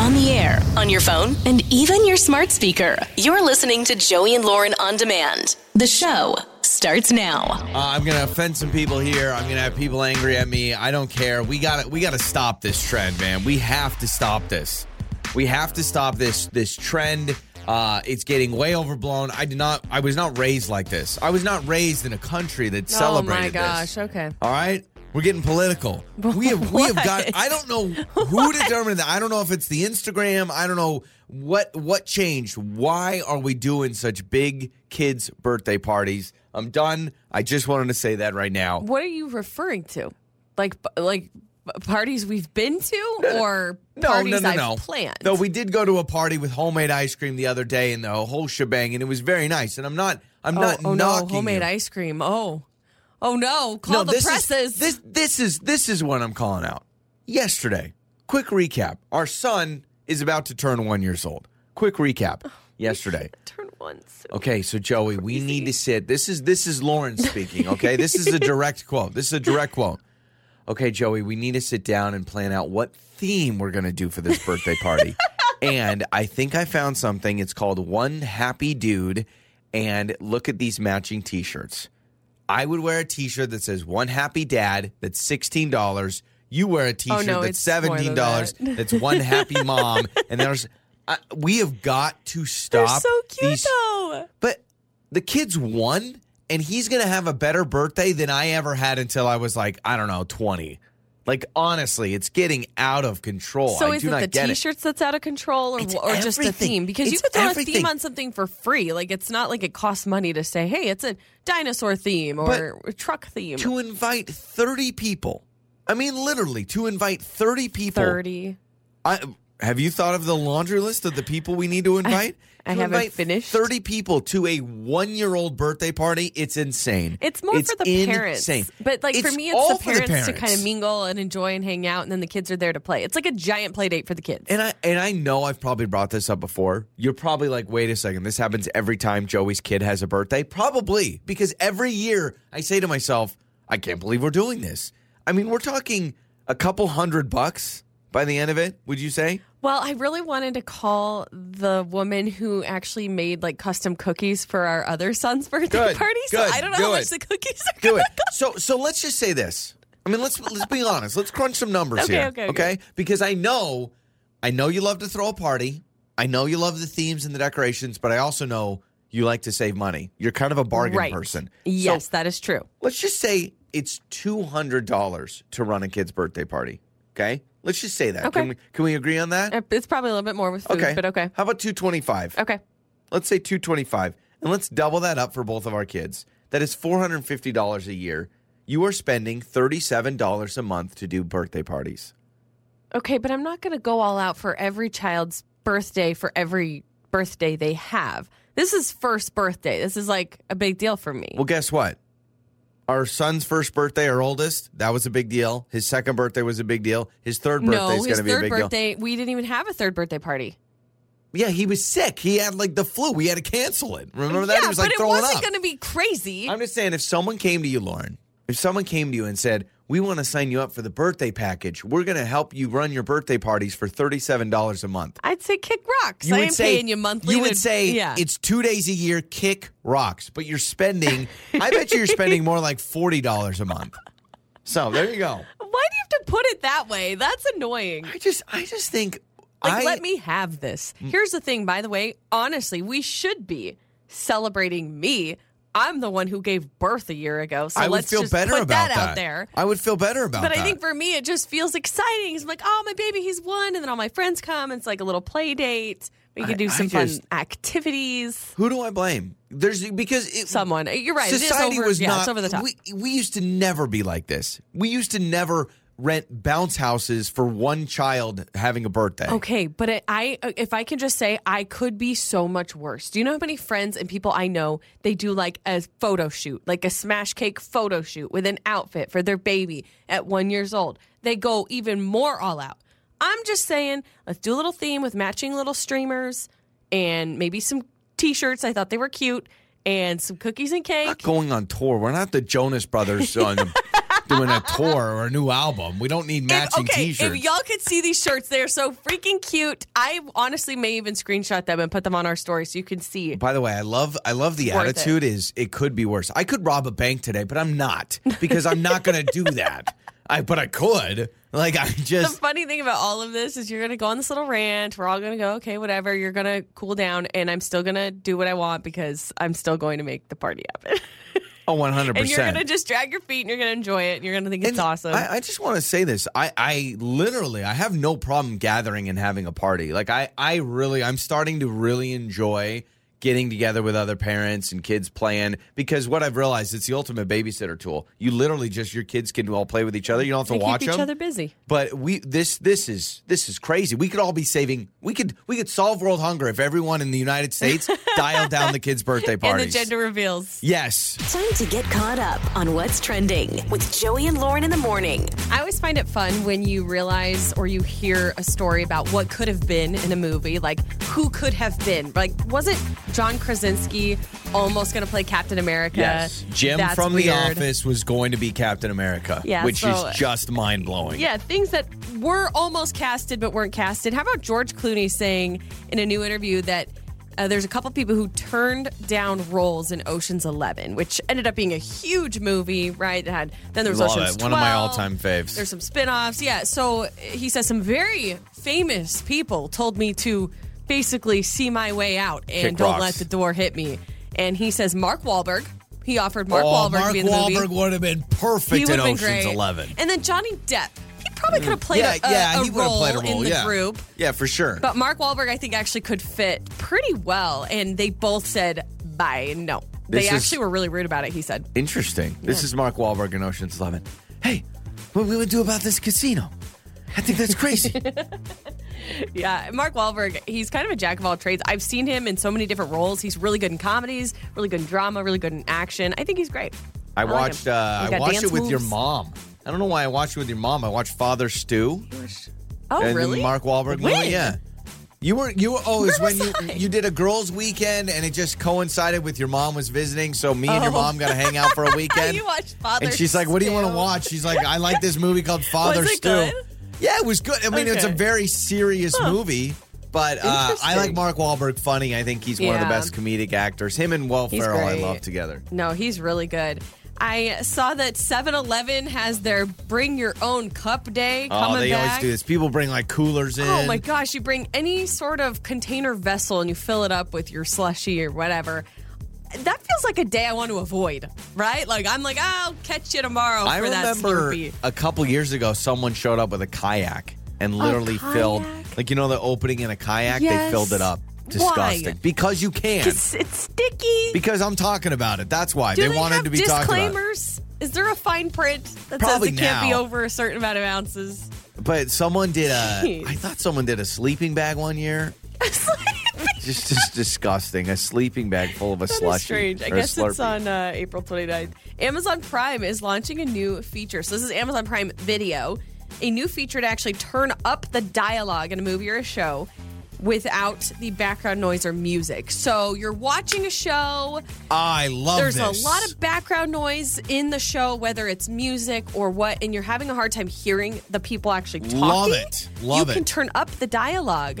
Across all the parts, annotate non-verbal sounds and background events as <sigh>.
On the air, on your phone, and even your smart speaker. You're listening to Joey and Lauren on demand. The show starts now. Uh, I'm gonna offend some people here. I'm gonna have people angry at me. I don't care. We got to We got to stop this trend, man. We have to stop this. We have to stop this this trend. Uh, it's getting way overblown. I did not. I was not raised like this. I was not raised in a country that celebrated Oh my gosh. this. Okay. All right. We're getting political. We have we have got I don't know who <laughs> determined that. I don't know if it's the Instagram. I don't know what what changed. Why are we doing such big kids birthday parties? I'm done. I just wanted to say that right now. What are you referring to? Like like parties we've been to or No, parties no, no, I've no. planned? No, we did go to a party with homemade ice cream the other day and the whole shebang, and it was very nice. And I'm not I'm oh, not oh no, knocking homemade you. ice cream. Oh. Oh no, call no, the presses. Is, this this is this is what I'm calling out. Yesterday, quick recap. Our son is about to turn one years old. Quick recap. Oh, Yesterday. Turn once. Okay, so Joey, we need to sit. This is this is Lauren speaking. Okay, this is a <laughs> direct quote. This is a direct quote. Okay, Joey, we need to sit down and plan out what theme we're going to do for this birthday party. <laughs> and I think I found something. It's called One Happy Dude. And look at these matching T-shirts. I would wear a T-shirt that says "One Happy Dad." That's sixteen dollars. You wear a T-shirt Oh, no, that's it's more than seventeen dollars. that. <laughs> That's one happy mom. And there's, uh, we have got to stop. They're so cute these- though. but the kid's won, and he's going to have a better birthday than I ever had until I was like, I don't know, 20. Like, honestly, it's getting out of control. So I is it the. T-shirts that's out of control, or, or just a theme? Because you It's could throw a theme on something for free. Like it's not like it costs money to say, "Hey, it's a dinosaur theme or a truck theme." To invite 30 people. I mean, literally, to invite 30 people. Thirty. I, have you thought of the laundry list of the people we need to invite? I haven't finished. 30 people to a one year old birthday party, it's insane. It's more for the parents. insane. But like for me, it's the for the parents, to kind of mingle and enjoy and hang out, and then the kids are there to play. It's like a giant play date for the kids. And I and I know I've probably brought this up before. You're probably like, wait a second, this happens every time Joey's kid has a birthday. Probably because every year I say to myself, I can't believe we're doing this. I mean, we're talking a couple hundred bucks by the end of it. Would you say? Well, I really wanted to call the woman who actually made like custom cookies for our other son's birthday Good, <laughs> party. So good, I don't know do how much the cookies are. Do it. So so let's just say this. I mean, let's let's be honest. Let's crunch some numbers Okay, here. okay, okay. Because I know, I know you love to throw a party. I know you love the themes and the decorations, but I also know you like to save money. You're kind of a bargain right. person. Yes, So that is true. let's just say it's two hundred dollars to run a kid's birthday party. Okay. Let's just say that. Okay. Can we can we agree on that? Uh, It's probably a little bit more with food, Okay. but okay. How about two twenty five? Okay. Let's say 225 and let's double that up for both of our kids. That is $450 a year. You are spending $37 a month to do birthday parties. Okay, but I'm not going to go all out for every child's birthday for every birthday they have. This is first birthday. This is like a big deal for me. Well, guess what? Our son's first birthday, our oldest, that was a big deal. His second birthday was a big deal. His third birthday no, is going to be a big birthday, we didn't even have a third birthday party. Yeah, he was sick. He had like the flu. We had to cancel it. Remember that? yeah, he was like but it wasn't going to be crazy. I'm just saying, if someone came to you, Lauren, if someone came to you and said, "We want to sign you up for the birthday package. We're going to help you run your birthday parties for thirty-seven dollars a month," I'd say kick rocks. you I would say paying you monthly. You would to- say yeah. it's two days a year. Kick rocks, but you're spending. <laughs> I bet you you're spending more like forty dollars a month. So there you go. Why do you have to put it that way? That's annoying. I just, I just think. Like, I, Mm. let me have this. Here's the thing, by the way. Honestly, we should be celebrating me. I'm the one who gave birth a year ago. So I would let's feel just better put about that, out there. I would feel better about But that. I think for me, it just feels exciting. It's like, oh, my baby, he's one. And then all my friends come. It's like a little play date. We I- can do I some just- fun activities. Who do I blame? There's because it, Someone. You're right. Society over, was yeah, not. over the top. We we used to never be like this. We used to never rent bounce houses for one child having a birthday. Okay, but it, I if I can just say I could be so much worse. Do you know how many friends and people I know they do like a photo shoot, like a smash cake photo shoot with an outfit for their baby at 1 years old. They go even more all out. I'm just saying, let's do a little theme with matching little streamers and maybe some t-shirts. I thought they were cute and some cookies and cake. not going on tour. We're not the Jonas Brothers on the <laughs> doing a tour or a new album. We don't need If, matching okay, T-shirts. if y'all could see these shirts, they're so freaking cute. I honestly may even screenshot them and put them on our story so you can see. By the way, I love I love the Worth attitude. Is it could be worse? I could rob a bank today, but I'm not because I'm not going to do that. I but I could. Like I just The funny thing about all of this is you're going to go on this little rant. We're all going to go, okay, whatever. You're going to cool down, and I'm still going to do what I want because I'm still going to make the party happen. <laughs> oh 100. <laughs> and you're going to just drag your feet and you're going to enjoy it. And you're going to think it's And awesome. I, I just want to say this. I, I literally I have no problem gathering and having a party. Like I, I really I'm starting to really enjoy getting together with other parents and kids playing because what I've realized it's the ultimate babysitter tool. You literally just your kids can all play with each other. You don't have to They watch keep each them. other busy. But we this this is this is crazy. We could all be saving. We could we could solve world hunger if everyone in the United States <laughs> dialed down the kids' birthday parties And parties. the gender reveals. yes. Time to get caught up on what's trending with Joey and Lauren in the morning. I always find it fun when you realize or you hear a story about what could have been in a movie, like who could have been. Like, wasn't John Krasinski almost going to play Captain America? Yes. Jim That's from The. Office was going to be Captain America. Yeah, Which so- is just mind blowing. Yeah, things that were almost casted but weren't casted. How about George Clooney saying in a new interview that uh, there's a couple people who turned down roles in Ocean's Eleven, which ended up being a huge movie, right? It had then there was Love Ocean's it. One of my all-time faves. There's some spin-offs. Yeah. So he says some very famous people told me to basically see my way out and Kick don't rocks. let the door hit me. And he says Mark Wahlberg. He offered Mark oh, Wahlberg Mark to be in the Wahlberg movie. would have been perfect He in would have been Ocean's great. Eleven. And then Johnny Depp. He probably mm. could have played yeah, a, yeah, a he would have role played a role in the yeah. group. Yeah, for sure. But Mark Wahlberg, I think, actually could fit pretty well. And they both said, bye, no. This they is- actually were really rude about it, he said. Interesting. This is Mark Wahlberg in Ocean's Eleven. Hey, what we would do about this casino? I think that's crazy. <laughs> <laughs> Yeah, Mark Wahlberg, he's kind of a jack of all trades. I've seen him in so many different roles. He's really good in comedies, really good in drama, really good in action. I think he's great. I like watched. him. uh, I watched it with your mom. I don't know why I watched it with your mom. I watched Father Stu. Oh, and really? Mark Wahlberg When? movie. Yeah. You were you were oh it was when you I? you did a girls' weekend and it just coincided with your mom was visiting, so me and your Oh. mom got to hang out for a <laughs> weekend. you watched Father and she's like, "What do you want to watch?" She's like, "I like this movie called <laughs> Father Stu." good? Yeah, it was good. I mean, it's a very serious movie, but uh, I like Mark Wahlberg funny. I think he's one of the best comedic actors. Him and Will He's Ferrell, I love together. No, he's really good. I saw that 7 Eleven has their bring your own cup day coming Oh, they back. always do this. People bring like coolers in. Oh my gosh, you bring any sort of container vessel and you fill it up with your slushy or whatever. That feels like a day I want to avoid, right? Like I'm like, ah, I'll catch you tomorrow I for that remember a couple years ago, someone showed up with a kayak and literally filled, like you know, the opening in a kayak. They filled it up. Why? Disgusting. Because you can. It's, it's sticky. Because I'm talking about it. That's why Do they, they, wanted to be talking about. it. disclaimers? Is there a fine print that Probably says it can't be over a certain amount of ounces? But someone did a. Jeez. I thought someone did a sleeping bag one year. <laughs> <laughs> Just, just disgusting. A sleeping bag full of a That is strange. I guess it's on uh, April 29th. Amazon Prime is launching a new feature. So this is Amazon Prime Video, a new feature to actually turn up the dialogue in a movie or a show without the background noise or music. So you're watching a show, I love it. there's this. a lot of background noise in the show, whether it's music or what, and you're having a hard time hearing the people actually talking. Love it. Love you it. can turn up the dialogue,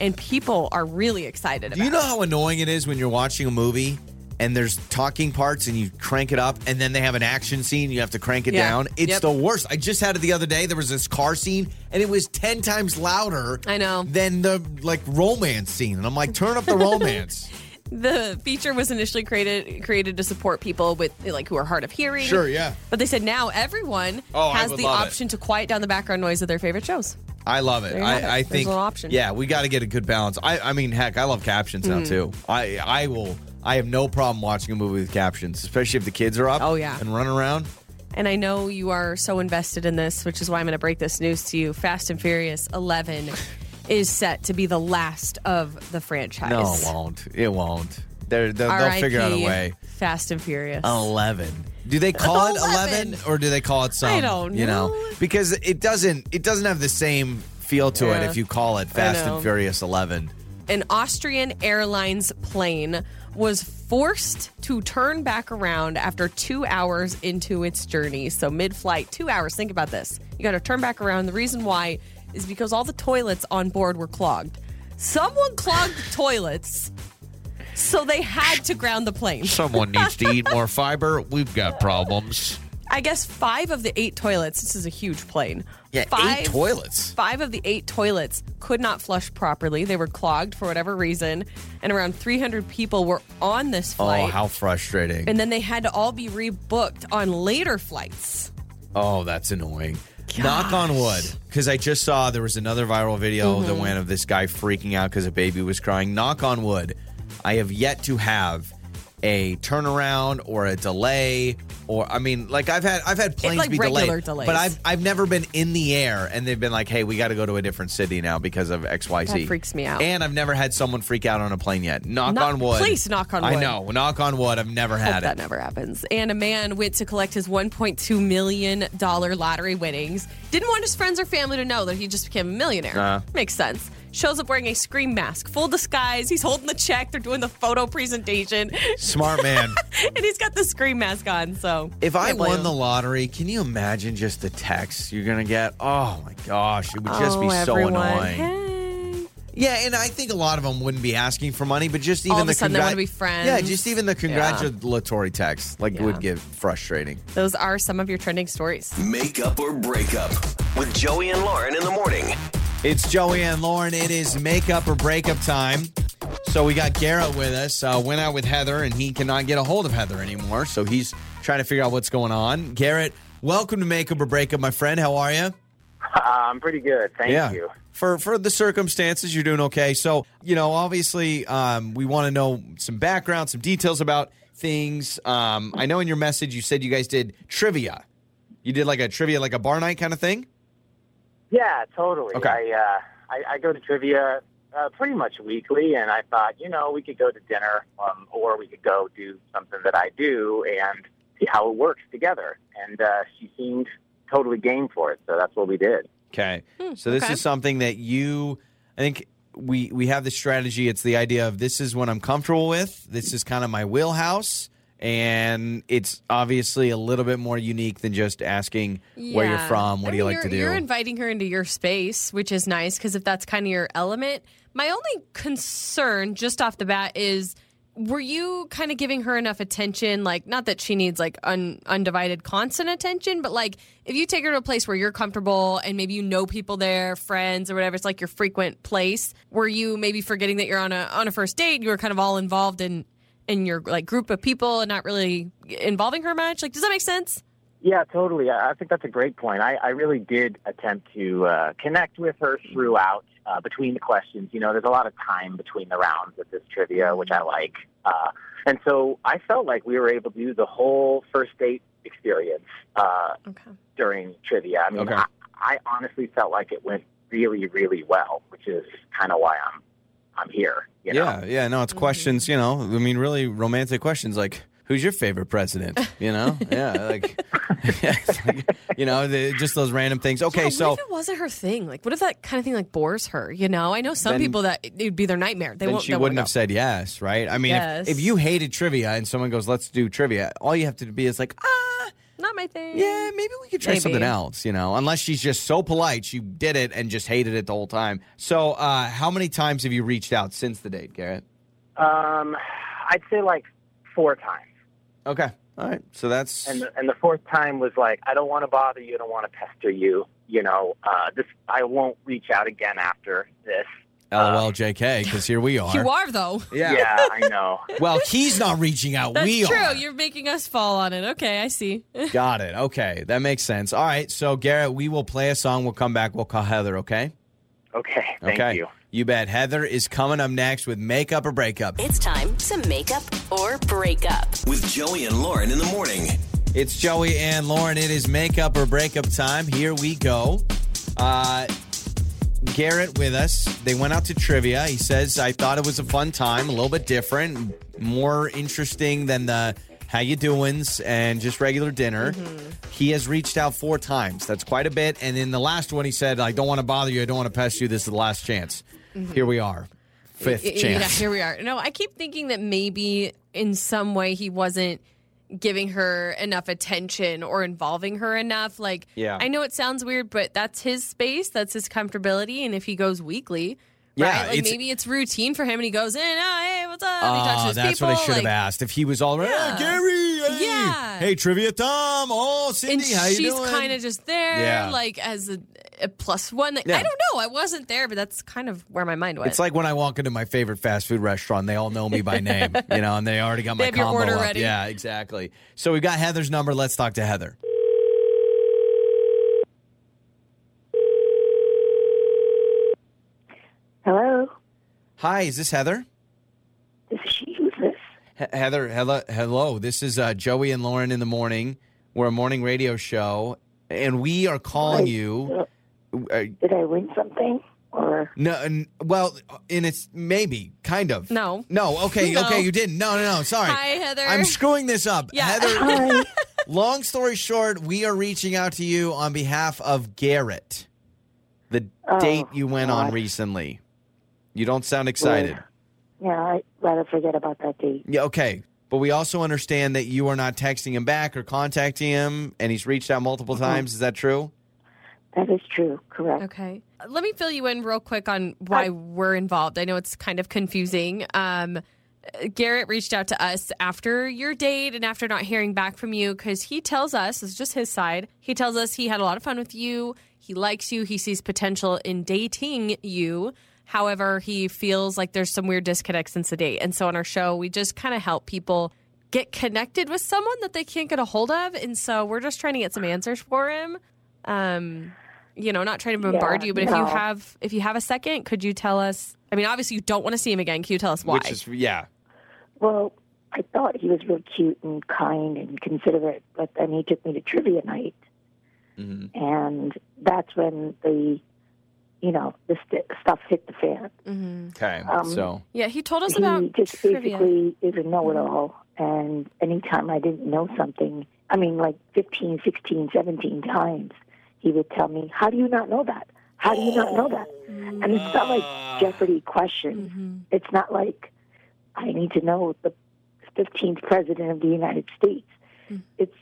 and people are really excited Do about you know it. how annoying it is when you're watching a movie and there's talking parts and you crank it up and then they have an action scene you have to crank it Yeah. down? It's Yep. the worst. I just had it the other day. There was this car scene and it was 10 times louder I know. than the like romance scene. And I'm like, turn up the <laughs> romance. The feature was initially created created to support people with like who are hard of hearing. Sure, yeah. But they said now everyone Oh, I has would the love it. option to quiet down the background noise of their favorite shows. I love it. Have it. I, I There's think an option. Yeah, we got to get a good balance. I, I mean, heck, I love captions Mm-hmm. now too. I I will. I have no problem watching a movie with captions, especially if the kids are up. Oh, yeah. and running around. And I know you are so invested in this, which is why I'm going to break this news to you. Fast and Furious 11 <laughs> is set to be the last of the franchise. No, it won't. It won't. They're, they'll, they'll figure out a way. Fast and Furious. Eleven. Do they call it 11. or do they call it some? I don't You know, know. because it doesn't. It doesn't have the same feel to it Yeah. if you call it Fast know. and Furious Eleven. an Austrian Airlines plane was forced to turn back around after two hours into its journey. So, mid flight, two hours. Think about this. You got to turn back around. The reason why is because all the toilets on board were clogged. Someone clogged the toilets, so they had to ground the plane. Someone needs to eat more <laughs> fiber. We've got problems. I guess five of the eight toilets, this is a huge plane. Yeah, five, eight toilets. Five of the eight toilets could not flush properly. They were clogged for whatever reason. And around 300 people were on this oh, flight. Oh, how frustrating. and then they had to all be rebooked on later flights. Oh, that's annoying. Knock on wood, because I just saw there was another viral video mm-hmm. that went of this guy freaking out because a baby was crying. Knock on wood, I have yet to have a turnaround or a delay or I mean, like I've had I've had planes like be regular delayed, delays. but I've I've never been in the air and they've been like, hey, we got to go to a different city now because of X Y Z. That freaks me out. And I've never had someone freak out on a plane yet. Knock Knock- on wood. please knock on I know. Knock on wood. I've never Hope had that never happens. And a man went to collect his $1.2 million lottery winnings. Didn't want his friends or family to know that he just became a millionaire. Uh. Makes sense. Shows up wearing a scream mask, full disguise. He's holding the check. They're doing the photo presentation. Smart man. <laughs> and he's got the scream mask on. So If I won him. the lottery, can you imagine just the texts you're gonna get? Oh my gosh, it would just be Oh, so everyone. annoying. Hey. Yeah, and I think a lot of them wouldn't be asking for money, but just even All of the a sudden they wanna be friends. Yeah, just even the Yeah. congratulatory texts like Yeah. would get frustrating. Those are some of your trending stories. Make up or break up with Joey and Lauren in the morning. It's Joey and Lauren. It is makeup or breakup time. So we got Garrett with us. Uh, went out with Heather, and he cannot get a hold of Heather anymore. So he's trying to figure out what's going on. Garrett, welcome to Makeup or Breakup, my friend. How are you? <laughs> I'm pretty good. Thank yeah. you. For for the circumstances, you're doing okay. So, you know, obviously, um, we want to know some background, some details about things. Um, I know in your message you said you guys did trivia. You did like a trivia, like a bar night kind of thing. Yeah, totally. Okay. I, uh, I I go to trivia uh, pretty much weekly, and I thought, you know, we could go to dinner, um, or we could go do something that I do and see how it works together. And uh, she seemed totally game for it, so that's what we did. Okay. so this okay. is something that you, I think we we have the strategy. It's the idea of this is what I'm comfortable with. This is kind of my wheelhouse. And it's obviously a little bit more unique than just asking where you're from. What I do you like to do? You're inviting her into your space, which is nice because if that's kind of your element, my only concern just off the bat is were you kind of giving her enough attention? Like, not that she needs like un- undivided, constant attention, but like if you take her to a place where you're comfortable and maybe you know people there, friends or whatever, it's like your frequent place. Were you maybe forgetting that you're on a on a first date? You were kind of all involved in in your like group of people and not really involving her much. Like, does that make sense? Yeah, totally. I I think that's a great point. I, I really did attempt to uh, connect with her throughout uh, between the questions. You know, there's a lot of time between the rounds with this trivia, which I like. Uh, and so I felt like we were able to do the whole first date experience uh, Okay. during trivia. I mean, Okay. I, I honestly felt like it went really, really well, which is kind of why I'm I'm here. You know? yeah, yeah. No, it's questions. You know, I mean, really romantic questions like. Who's your favorite president? You know, <laughs> yeah, like, <laughs> it's like, you know, the, just those random things. Okay, Yeah, so if it wasn't her thing? Like, what if that kind of thing like bores her? You know, I know some Then- people that it would be their nightmare. They then won't. she wouldn't won't have said yes, right? I mean, Yes. if, if you hated trivia and someone goes, "Let's do trivia," all you have to be is like, ah, go. Not my thing. yeah, maybe we could try Maybe. something else, you know. Unless she's just so polite, she did it and just hated it the whole time. So, uh, how many times have you reached out since the date, Garrett? Um, I'd say like four times. Okay, all right. So that's And the, and the fourth time was like, I don't want to bother you. I don't want to pester you. You know, uh, this I won't reach out again after this. LOL, JK, because here we <laughs> are. You are though. Yeah. Yeah, I know. <laughs> Well, he's not reaching out. That's we true. are. You're making us fall on it. Okay, I see. <laughs> Got it. Okay, that makes sense. All right. So, Garrett, we will play a song. We'll come back. We'll call Heather. Okay. Okay, thank okay. you. You bet. Heather is coming up next with makeup or breakup. It's time to make up or break up. With Joey and Lauren in the morning. It's Joey and Lauren. It is makeup or breakup time. Here we go. Uh, Garrett with us. They went out to trivia. He says, I thought it was a fun time, a little bit different, more interesting than the how you doings and just regular dinner. Mm-hmm. He has reached out four times. That's quite a bit. And in the last one, he said, I don't want to bother you. I don't want to pest you. This is the last chance. Mm-hmm. Here we are. fifth Y- chance. Yeah, here we are. No, I keep thinking that maybe in some way he wasn't giving her enough attention or involving her enough. Like, Yeah. I know it sounds weird, but that's his space, that's his comfortability. And if he goes weekly, Yeah, right? Like it's- maybe it's routine for him and he goes in, oh, hey, what's up? and he ah, talks to his that's people. what I should have asked. If he was all right, Yeah. "Hey, Gary, hey, Yeah. hey, trivia Tom, oh, And Cindy, how you doing? she's kind of just there, Yeah. like as a, a plus one. Yeah. I don't know. I wasn't there, but that's kind of where my mind went. It's like when I walk into my favorite fast food restaurant, they all know me by name, <laughs> you know, and they already got They my have your combo order up. ready. Yeah, exactly. So we've got Heather's number. Let's talk to Heather. Hello, Hi, is this Heather? this is she. Who's this? He- Heather, hello, hello. This is uh, Joey and Lauren in the morning. We're a morning radio show, and we are calling Hi. you. Uh, Did I win something? Or no, n- well, and it's maybe kind of. No. no. Okay, No. okay, you didn't. No, no, no. Sorry. Hi, Heather. I'm screwing this up. Yeah. Heather. <laughs> hi? Long story short, we are reaching out to you on behalf of Garrett, the Oh, date you went on recently. You don't sound excited. yeah, I'd rather forget about that date. Yeah, okay. But we also understand that you are not texting him back or contacting him, and he's reached out multiple Uh-huh. times. Is that true? That is true. Correct. Okay. Let me fill you in real quick on why we're involved. I know it's kind of confusing. Um, Garrett reached out to us after your date and after not hearing back from you because he tells us, it's just his side, he tells us he had a lot of fun with you. He likes you. He sees potential in dating you. However, he feels like there's some weird disconnect since the date. And so on our show, we just kind of help people get connected with someone that they can't get a hold of. And so we're just trying to get some answers for him. Um, you know, not trying to bombard Yeah, you, but if you have if you have a second, could you tell us? I mean, obviously you don't want to see him again. Can you tell us why? Which is yeah. Well, I thought he was real cute and kind and considerate, but then he took me to trivia night, Mhm. and that's when the, you know, the st- stuff hit the fan. hmm Okay. Um, so Yeah, he told us he about just trivia. basically is a know-it-all and anytime i didn't know something i mean like 15 16 17 times he would tell me how do you not know that how do you not know that and it's not like jeopardy questions Mhm. it's not like i need to know the 15th president of the united states Mm. it's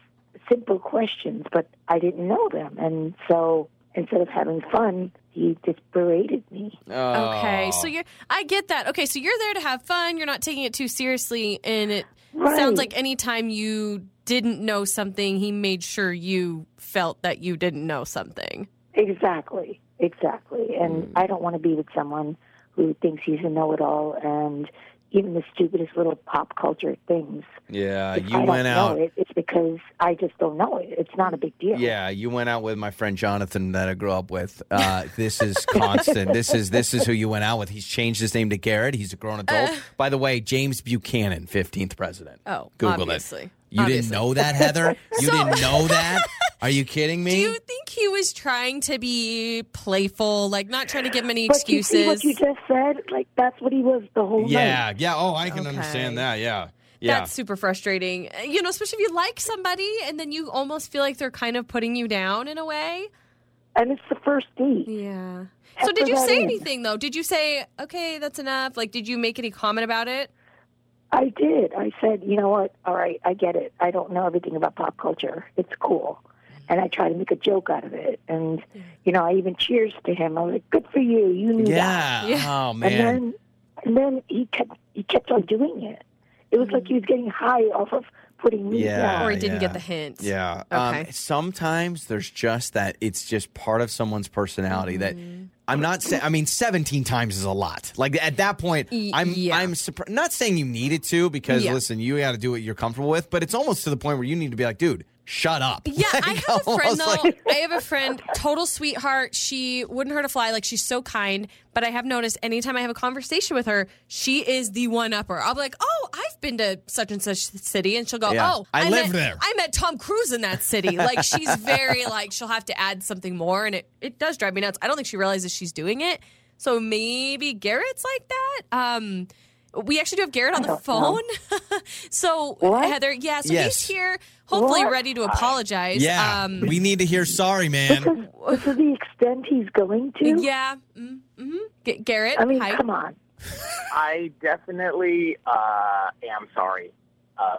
simple questions but i didn't know them and so instead of having fun he just berated me Okay, Oh. so you're I get that. Okay, so you're there to have fun. You're not taking it too seriously, and it Right. sounds like anytime you didn't know something, he made sure you felt that you didn't know something. Exactly, exactly. And Hmm. I don't want to be with someone who thinks he's a know-it-all and even the stupidest little pop culture things. yeah, If you I went don't out. know it, it's because I just don't know it. It's not a big deal. Yeah, you went out with my friend Jonathan that I grew up with. Uh, this is constant. this is this is who you went out with. He's changed his name to Garrett. He's a grown adult. By the way, James Buchanan, fifteenth president. Oh, Google obviously. it. You Obviously. didn't know that, Heather? <laughs> You So- didn't know that? <laughs> Are you kidding me? Do you think he was trying to be playful, like not trying to give many But you see what excuses? you just said? Like that's what he was the whole night. yeah, yeah. Oh, I can Okay. understand that. Yeah, yeah. That's super frustrating. Uh, You know, especially if you like somebody and then you almost feel like they're kind of putting you down in a way. And it's the first date. Yeah. Pepper So did you say in. anything though? Did you say, "Okay, that's enough"? Like did you make any comment about it? I did. I said, you know what? All right, I get it. I don't know everything about pop culture. It's cool. And I try to make a joke out of it. And, you know, I even cheers to him. I was like, good for you. You knew that. yeah. Yeah. Oh And man. then, and then he kept he kept on doing it. It was like he was getting high off of putting me Yeah. down. or he didn't yeah. get the hint? Yeah. Okay. Um, sometimes there's just that it's just part of someone's personality that Mm-hmm. I'm not saying. I mean, 17 times is a lot. Like at that point, Y- I'm yeah. I'm surprised. Not saying you needed to because Yeah. listen, you got to do what you're comfortable with. But it's almost to the point where you need to be like, dude, shut up. Yeah, <laughs> I have a friend though. like- I have a friend, total sweetheart. She wouldn't hurt a fly. Like she's so kind. But I have noticed anytime I have a conversation with her, she is the one upper. I'll be like, "Oh, I've been to such and such city," and she'll go, Yeah. "Oh, I live met, there." I met Tom Cruise in that city." Like she's <laughs> very like she'll have to add something more, and it it does drive me nuts. I don't think she realizes she's doing it. So maybe Garrett's like that. Um, we actually do have Garrett on the phone. <laughs> so What? Heather, yeah, so Yes. he's here, hopefully What? ready to apologize. yeah, Um, we need to hear sorry, man. Because to the extent he's going to. yeah. Mm-hmm. G- Garrett, I mean, hi. come on. I definitely uh, am sorry um,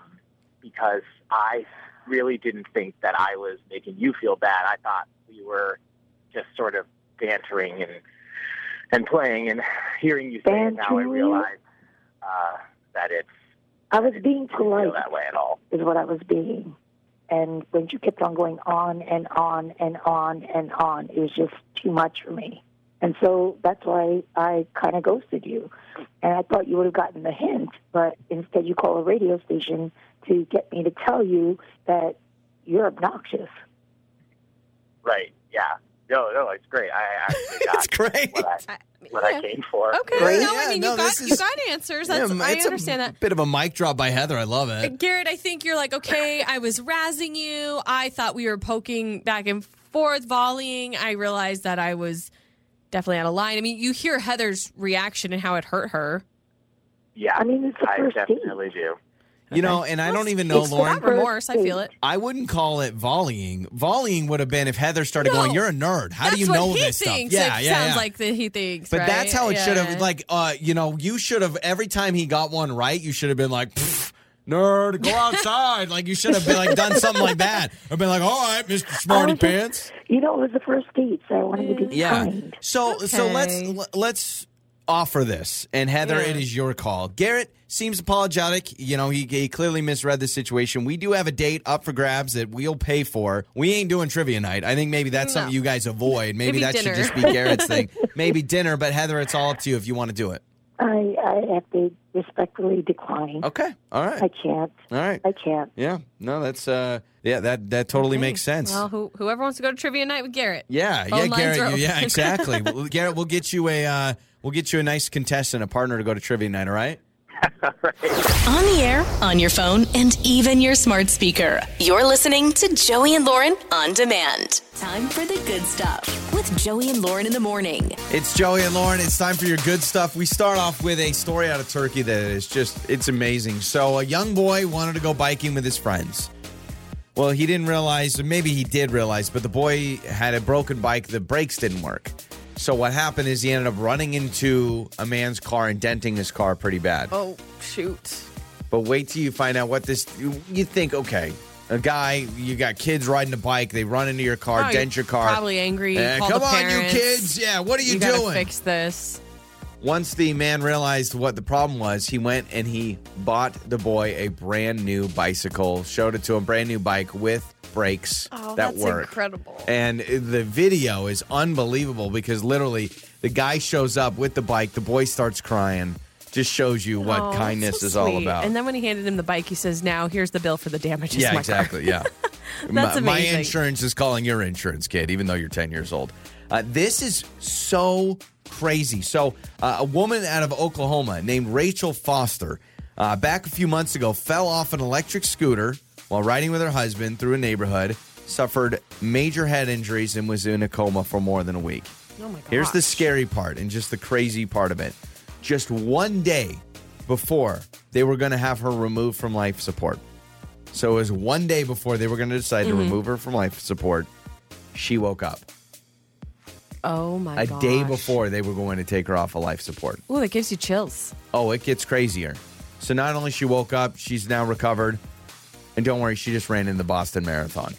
because I really didn't think that I was making you feel bad. I thought we were just sort of bantering and and playing. And hearing you say it now, I Bantering? realize uh, that it's I was being polite, that way at all. is what I was being. And when you kept on going on and on and on and on, it was just too much for me. And so that's why I kind of ghosted you. And I thought you would have gotten the hint, but instead you call a radio station to get me to tell you that you're obnoxious. Right? Yeah. No, no, it's great. I actually <laughs> got It's great. I, what yeah. I came for. Okay, Right? no, Yeah, I mean no, you got this you is- got answers. That's, Yeah, I it's understand a that. bit of a mic drop by Heather. I love it. Garrett, I think you're like, okay, I was razzing you. I thought we were poking back and forth, volleying. I realized that I was definitely out of line. I mean, you hear Heather's reaction and how it hurt her. Yeah, I mean, it's I first date. definitely do. You know, and I don't even know, It's Lauren. Remorse. I feel it. I wouldn't call it volleying. Volleying would have been if Heather started going, "You're a nerd. How do you know he this thinks. stuff?" Yeah, it yeah, sounds yeah. like that he thinks. But right? that's how it should have. Like, uh, you know, you should have every time he got one right, you should have been like, "Pfft, "Nerd, go <laughs> outside." like you should have been like done something like that, or been like, "All right, Mister Smarty was just- Pants." You know, it was the first date, so I wanted to be Yeah. kind. So so let's Okay. let's offer this, and Heather, Yeah. it is your call. Garrett seems apologetic. You know, he, he clearly misread the situation. We do have a date up for grabs that we'll pay for. We ain't doing trivia night. I think maybe that's No. something you guys avoid. Maybe, Maybe that dinner. should just be Garrett's thing. <laughs> Maybe dinner, but Heather, it's all up to you if you want to do it. I, I have to respectfully decline. Okay. All right. I can't. All right. I can't. Yeah. No, that's uh yeah, that that totally Okay. makes sense. Well, who, whoever wants to go to trivia night with Garrett. yeah, phone yeah, lines Garrett. are you- yeah, <laughs> exactly. Garrett, we'll get you a uh we'll get you a nice contestant, a partner to go to trivia night, <laughs> all right? On the air, on your phone, and even your smart speaker. You're listening to Joey and Lauren on demand. Time for the good stuff with Joey and Lauren in the morning. It's Joey and Lauren. It's time for your good stuff. We start off with a story out of Turkey that is just, it's amazing. So, a young boy wanted to go biking with his friends. Well, he didn't realize, or maybe he did realize, but the boy had a broken bike. The brakes didn't work. So, what happened is he ended up running into a man's car and denting his car pretty bad. Oh shoot! But wait till you find out what this, you, you think, okay, a guy, you got kids riding a bike, they run into your car, Oh, dent you're your car. Probably angry. Eh, call come the on, you parents. kids. Yeah, what are you, You gotta doing? fix this. Once the man realized what the problem was, he went and he bought the boy a brand new bicycle, showed it to him, brand new bike with brakes Oh, that that's work. incredible. And the video is unbelievable because literally the guy shows up with the bike, the boy starts crying. Just shows you what Oh, kindness so is all about. And then when he handed him the bike, he says, "Now here's the bill for the damages." yeah, my exactly. Yeah. <laughs> That's my, my amazing. insurance is calling your insurance, kid, even though you're 10 years old. Uh, this is so crazy. So, uh, a woman out of Oklahoma named Rachel Foster, uh, back a few months ago, fell off an electric scooter while riding with her husband through a neighborhood, suffered major head injuries, and was in a coma for more than a week. Oh my god! Here's the scary part and just the crazy part of it. Just one day before they were going to have her removed from life support. So it was one day before they were going to decide Mm-hmm. to remove her from life support. She woke up. Oh my god. A god! day before they were going to take her off of life support. Oh, that gives you chills. Oh, it gets crazier. So not only she woke up, she's now recovered. And don't worry, she just ran in the Boston Marathon.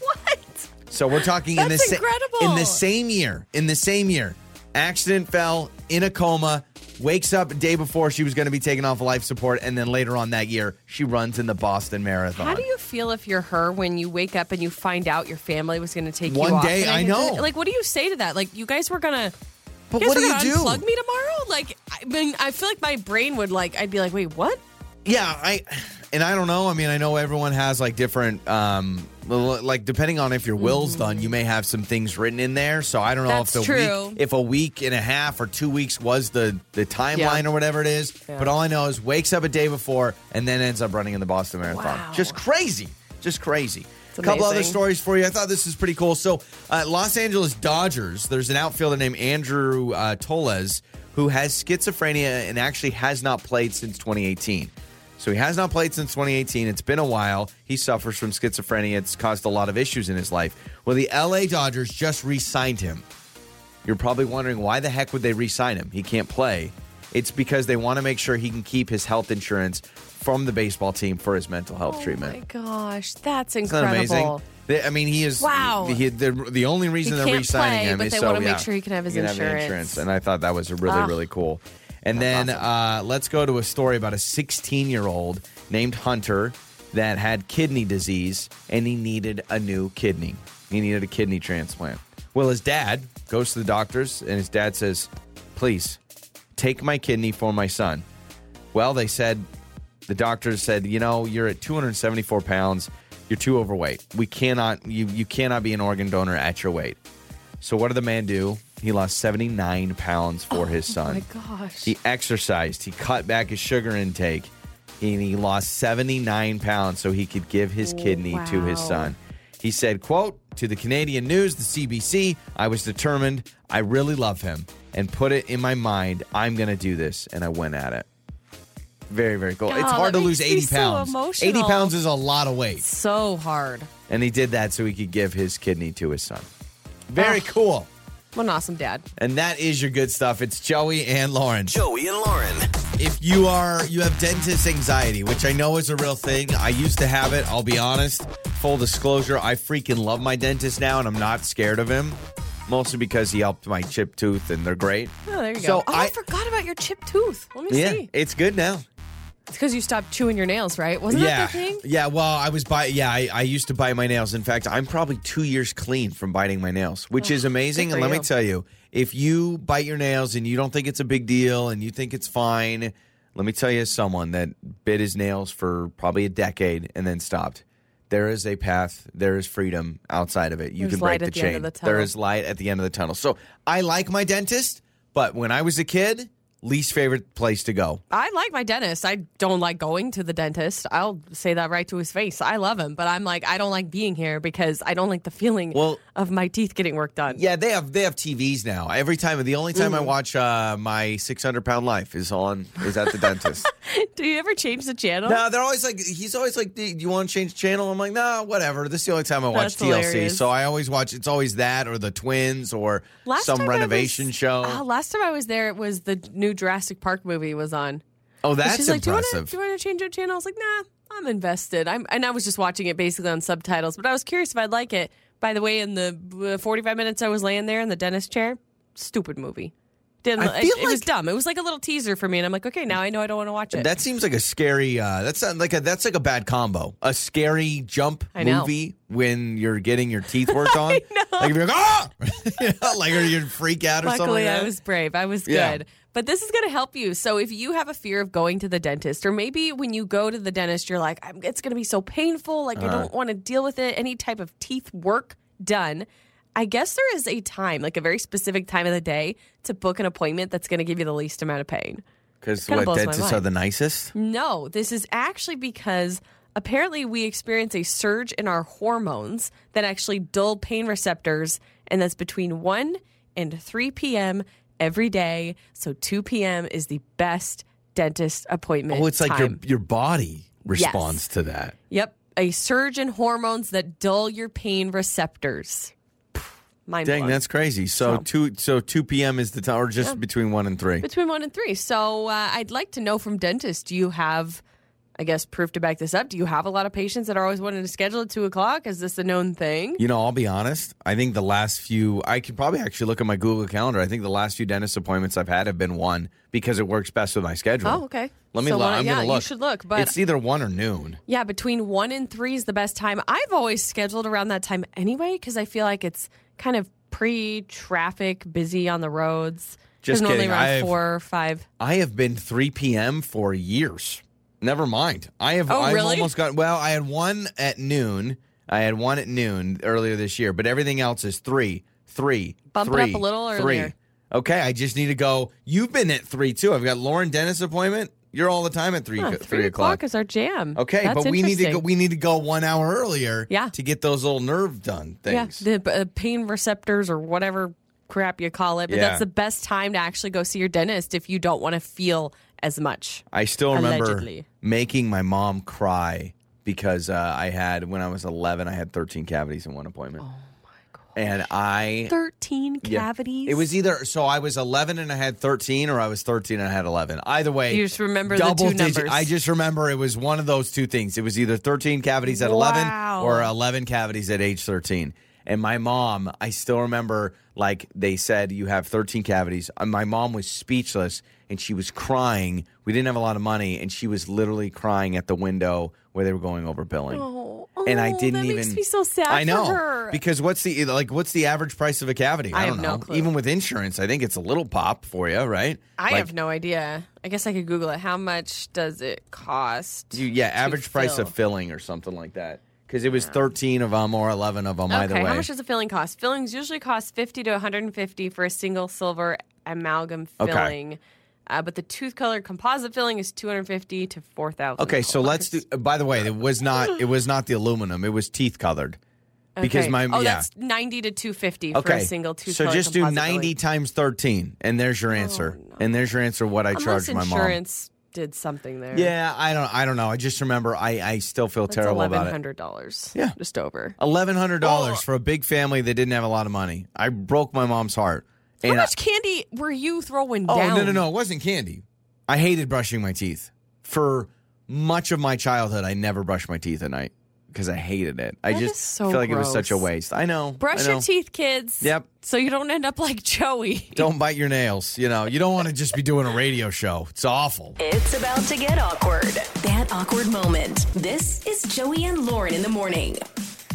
What? So we're talking in the sa- incredible. in the same year. In the same year, accident fell in a coma. Wakes up a day before she was going to be taken off life support, and then later on that year, she runs in the Boston Marathon. How do you feel if you're her when you wake up and you find out your family was going to take One you off? day, And I know. Like, what do you say to that? Like, you guys were gonna. but guys what do were you gonna do? Unplug me tomorrow? Like, I mean, I feel like my brain would like. I'd be like, wait, what? Yeah, I and I don't know. I mean, I know everyone has like different um like depending on if your will's done, you may have some things written in there. So I don't know That's if the true. week if a week and a half or 2 weeks was the the timeline Yeah. or whatever it is. Yeah. But all I know is wakes up a day before and then ends up running in the Boston Marathon. Wow. Just crazy. Just crazy. A couple other amazing. stories for you. I thought this is pretty cool. So, uh, Los Angeles Dodgers, there's an outfielder named Andrew uh, Toles who has schizophrenia and actually has not played since 2018. So he has not played since 2018. It's been a while. He suffers from schizophrenia. It's caused a lot of issues in his life. Well, the LA Dodgers just re signed him. You're probably wondering why the heck would they re sign him? He can't play. It's because they want to make sure he can keep his health insurance from the baseball team for his mental health Oh treatment. Oh my gosh, that's Isn't that incredible. amazing? They- I mean, he is. Wow. He, the, the only reason He they're re-signing play, him but is they so wanna make yeah, sure he can have his the insurance. And I thought that was really Ah. really cool. And then uh, let's go to a story about a 16 year old named Hunter that had kidney disease and he needed a new kidney. He needed a kidney transplant. Well, his dad goes to the doctors and his dad says, "Please take my kidney for my son." Well, they said the doctors said, you know, you're at 274 pounds. You're too overweight. We cannot. You you cannot be an organ donor at your weight. So what did the man do? He lost 79 pounds for his Oh son. my gosh. He exercised. He cut back his sugar intake, and he lost 79 pounds so he could give his kidney to his son. He said, "quote to the Canadian News, the CBC, I was determined. I really love him, and put it in my mind. I'm going to do this, and I went at it." Very, very cool. it's oh, hard to lose makes me 80 so pounds. 80 pounds is a lot of weight, so hard. and he did that so he could give his kidney to his son. Very cool. What an awesome dad. And that is your good stuff. It's Joey and Lauren. Joey and Lauren. if you are you have dentist anxiety, which I know is a real thing. I used to have it, I'll be honest. Full disclosure, I freaking love my dentist now and I'm not scared of him. Mostly because he helped my chip tooth and they're great. Oh, there you So go. Oh, I, I- forgot about your chipped tooth. Let me Yeah, see. it's good now. It's because you stopped chewing your nails, right? Wasn't yeah. that the thing? Yeah, well, I was by yeah, I, I used to bite my nails. In fact, I'm probably two years clean from biting my nails, which oh, is amazing. And let me tell you, if you bite your nails and you don't think it's a big deal and you think it's fine, let me tell you someone that bit his nails for probably a decade and then stopped. There is a path, there is freedom outside of it. You There's can break the the chain. the there is light at the end of the tunnel. So I like my dentist, but when I was a kid, least favorite place to go. I like my dentist. I don't like going to the dentist. I'll say that right to his face. I love him, but I'm like, I don't like being here because I don't like the feeling Well- of my teeth getting work done. Yeah, they have they have TVs now. Every time, the only time I watch uh, my 600 pound life is on is at the dentist. <laughs> Do you ever change the channel? no, they're always like he's always like, "Do you want to change the channel?" I'm like, "No, whatever." This is the only time I watch That's TLC, hilarious. so I always watch. It's always that or the Twins or some renovation was- show. Oh, last time I was there, it was the new Jurassic Park movie was on. oh, that's She's like, do you, wanna, impressive. do you want to change your channel? I was like, nah, I'm invested. I'm, and I was just watching it basically on subtitles, but I was curious if I'd like it. By the way, in the uh, 45 minutes I was laying there in the dentist chair, stupid movie. Didn't, I it, feel it was dumb. It was like a little teaser for me, and I'm like, okay, now I know I don't want to watch it. that seems like a scary. Uh, that's not like a that's like a bad combo. A scary jump I movie when you're getting your teeth worked <laughs> on. Like if you're like, ah, <laughs> You know, like or you'd freak out or something. Luckily, like. I was brave. I was Yeah. good. But this is going to help you. So if you have a fear of going to the dentist, or maybe when you go to the dentist, you're like, I'm, it's going to be so painful. Like, I Uh-huh. don't want to deal with it. Any type of teeth work done. I guess there is a time, like a very specific time of the day, to book an appointment that's going to give you the least amount of pain. Because what dentists are the nicest. No, this is actually because apparently we experience a surge in our hormones that actually dull pain receptors, and that's between 1 and 3 p.m. every day. So 2 p.m. is the best dentist appointment. Oh, it's like your your body responds to that. Yep. A surge in hormones that dull your pain receptors. Mind Dang, blown. that's crazy. So, So- two so two p.m. is the time, or just between one and three. Between one and three. So uh, I'd like to know from dentists, do you have, I guess, proof to back this up? Do you have a lot of patients that are always wanting to schedule at two o'clock? Is this a known thing? You know, I'll be honest. I think the last few, I could probably actually look at my Google Calendar. I think the last few dentist appointments I've had have been one because it works best with my schedule. Oh, okay. Let me So look. I'm yeah, gonna you look. should look, but- it's either one or noon. Yeah, between one and three is the best time. I've always scheduled around that time anyway because I feel like it's kind of pre-traffic, busy on the roads. Just kidding. around I've- four or five. I have been 3 p.m. for years. Never mind. I have. Oh, I've really? almost got. Well, I had one at noon. I had one at noon earlier this year, but everything else is three, three, Bump it up a little three. Okay, I just need to go. You've been at three too. I've got Lauren Dennis appointment. You're all the time at three Huh, three, o'clock. is our jam. Okay, That's but we need to go. We need to go one hour earlier. Yeah. to get those little nerve done things. Yeah, the uh, pain receptors or whatever crap you call it. But Yeah. that's the best time to actually go see your dentist if you don't want to feel as much. I still remember Allegedly. making my mom cry because uh, I had when I was 11, I had 13 cavities in one appointment. And I 13 yeah. cavities. It was either so I was 11 and I had 13, or I was 13 and I had 11. Either way, You just remember the double two digit- numbers. I just remember it was one of those two things. It was either 13 cavities at 11 or 11 cavities at age 13. And my mom, I still remember, like they said, you have 13 cavities. My mom was speechless and she was crying. We didn't have a lot of money, and she was literally crying at the window where they were going over billing. Oh, and I oh, didn't that even. makes me so sad I know because what's the like? What's the average price of a cavity? I don't have no know. clue. Even with insurance, I think it's a little pop for you, right? I Like, have no idea. I guess I could Google it. How much does it cost? You, yeah, average price of filling or something like that. Because it was 13 of them or 11 of them either way. how much does a filling cost? Fillings usually cost 50 to 150 for a single silver amalgam Okay. Uh, but the tooth colored composite filling is 250 to 4000 okay, so let's do. By the way, it was not. It was not the aluminum. It was teeth colored. Because Okay. my oh, yeah. that's 90 to 250 for a single tooth so just do 90 filling. times 13, and there's your answer. And there's your answer. What I Unless charged my mom. insurance did something there. Yeah, I don't. I don't know. I just remember. I I still feel That's terrible about it. $1,100. Yeah. Just over. Eleven hundred dollars for a big family that didn't have a lot of money. I broke my mom's heart. How And I- much candy were you throwing oh down? no no no! It wasn't candy. I hated brushing my teeth. For much of my childhood, I never brushed my teeth at night because I hated it. I That just is so feel like it was such a waste. I know. Brush I know. your teeth, kids. Yep. So you don't end up like Joey. <laughs> Don't bite your nails. You know, you don't want to just be doing a radio show. It's awful. It's about to get awkward. That awkward moment. This is Joey and Lauren in the morning.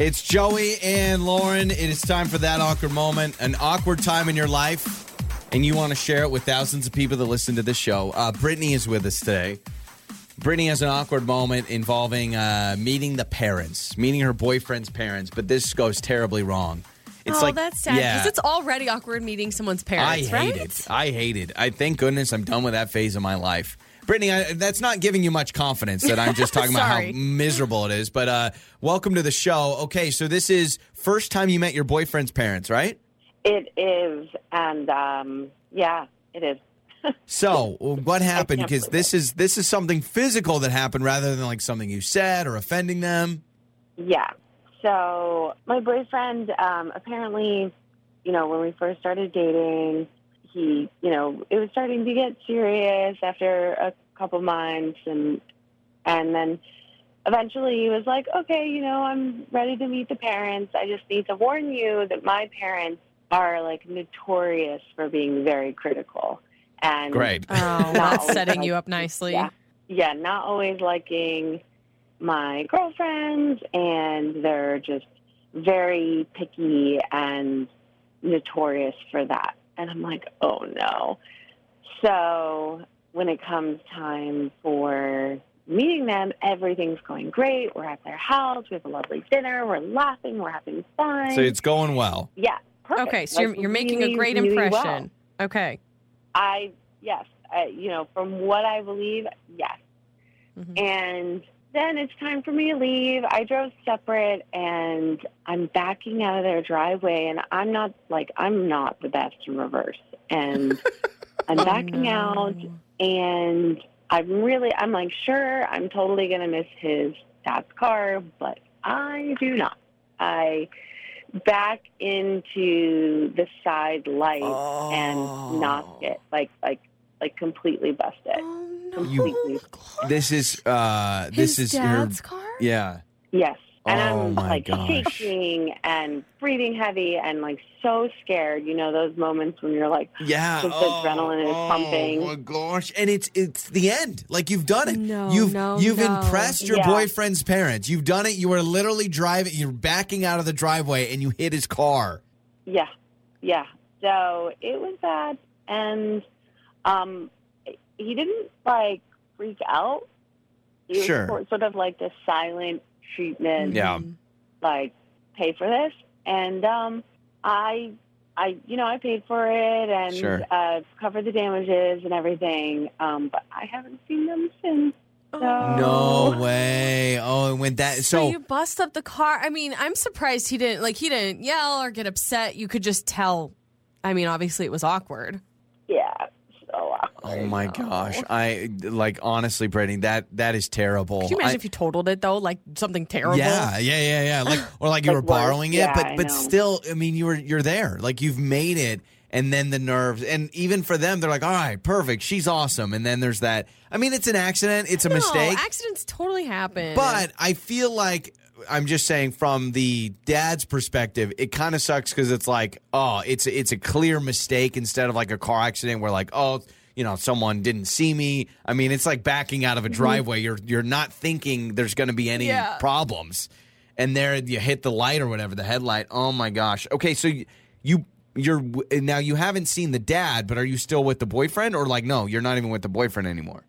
It's Joey and Lauren. It is time for that awkward moment, an awkward time in your life, and you want to share it with thousands of people that listen to this show. Uh, Brittany is with us today. Brittany has an awkward moment involving uh, meeting the parents, meeting her boyfriend's parents, but this goes terribly wrong. It's oh, like that's sad because Yeah, it's already awkward meeting someone's parents. I hate right? it. I hate it. I thank goodness I'm done with that phase of my life. Brittany, I, that's not giving you much confidence that I'm just <laughs> talking about how miserable it is. But uh, welcome to the show. Okay, so this is first time you met your boyfriend's parents, right? It is, and um, yeah, it is. <laughs> So what happened? Because this is this is something physical that happened rather than like something you said or offending them. Yeah. So my boyfriend, um, apparently, you know, when we first started dating, he, you know, it was starting to get serious after a couple months, and and then eventually he was like, okay, you know, I'm ready to meet the parents. I just need to warn you that my parents are like notorious for being very critical and Great. Oh, Not that's always setting you up nicely. Yeah. yeah, not always liking my girlfriends, and they're just very picky and notorious for that. And I'm like, oh no. So when it comes time for meeting them, everything's going great. We're at their house. We have a lovely dinner. We're laughing. We're having fun. So it's going well. yeah, perfect. Okay, so you're, you're making a great really well. impression. Okay. I yes, I, you know, from what I believe, yes. Mhm. And then it's time for me to leave. I drove separate, and I'm backing out of their driveway, and I'm not like I'm not the best in reverse, and <laughs> I'm backing oh, no. out, and I'm really I'm like sure I'm totally gonna miss his dad's car, but I do not. I back into the side light Oh. and knock it oh. like like like completely bust it. Oh, no. Completely. This is uh this His is dad's your car? yeah. Yes. And Oh, I'm my like gosh. shaking and breathing heavy and like so scared. You know those moments when you're like, Yeah. Just the adrenaline is pumping. Oh my gosh. And it's it's the end. Like you've done it. No, you've no, you've no. impressed your Yeah. boyfriend's parents. You've done it. You were literally driving you're backing out of the driveway and you hit his car. yeah, yeah. So it was bad, and um, he didn't like freak out. He was Sure. sort- sort of like the silent treatment. Yeah. like pay for this and um i i you know i paid for it and Sure. uh covered the damages and everything um but i haven't seen them since so No way. Oh, it went that So, so you bust up the car. I mean, I'm surprised he didn't like he didn't yell or get upset. You could just tell. I mean, obviously it was awkward. Yeah so awkward. Oh my oh. gosh. I like honestly, Brittany, that that is terrible. Can you imagine I- if you totaled it though, like something terrible? Yeah, yeah, yeah, yeah. Like <laughs> or like you Like were worse. borrowing it, Yeah, but I but know. still, I mean, you were you're there. Like you've made it, and then the nerves, and even for them, they're like, all right, perfect, she's awesome, and then there's that. I mean, it's an accident, it's a No, mistake, accidents totally happen. but I feel like. I'm just saying from the dad's perspective, it kind of sucks because it's like, oh, it's it's a clear mistake instead of like a car accident where like, oh, you know, someone didn't see me. I mean, it's like backing out of a mm-hmm. driveway. You're you're not thinking there's going to be any Yeah. problems, and there you hit the light or whatever, the headlight. Oh my gosh. Okay, so you, you you're now you haven't seen the dad, but are you still with the boyfriend or like no, you're not even with the boyfriend anymore?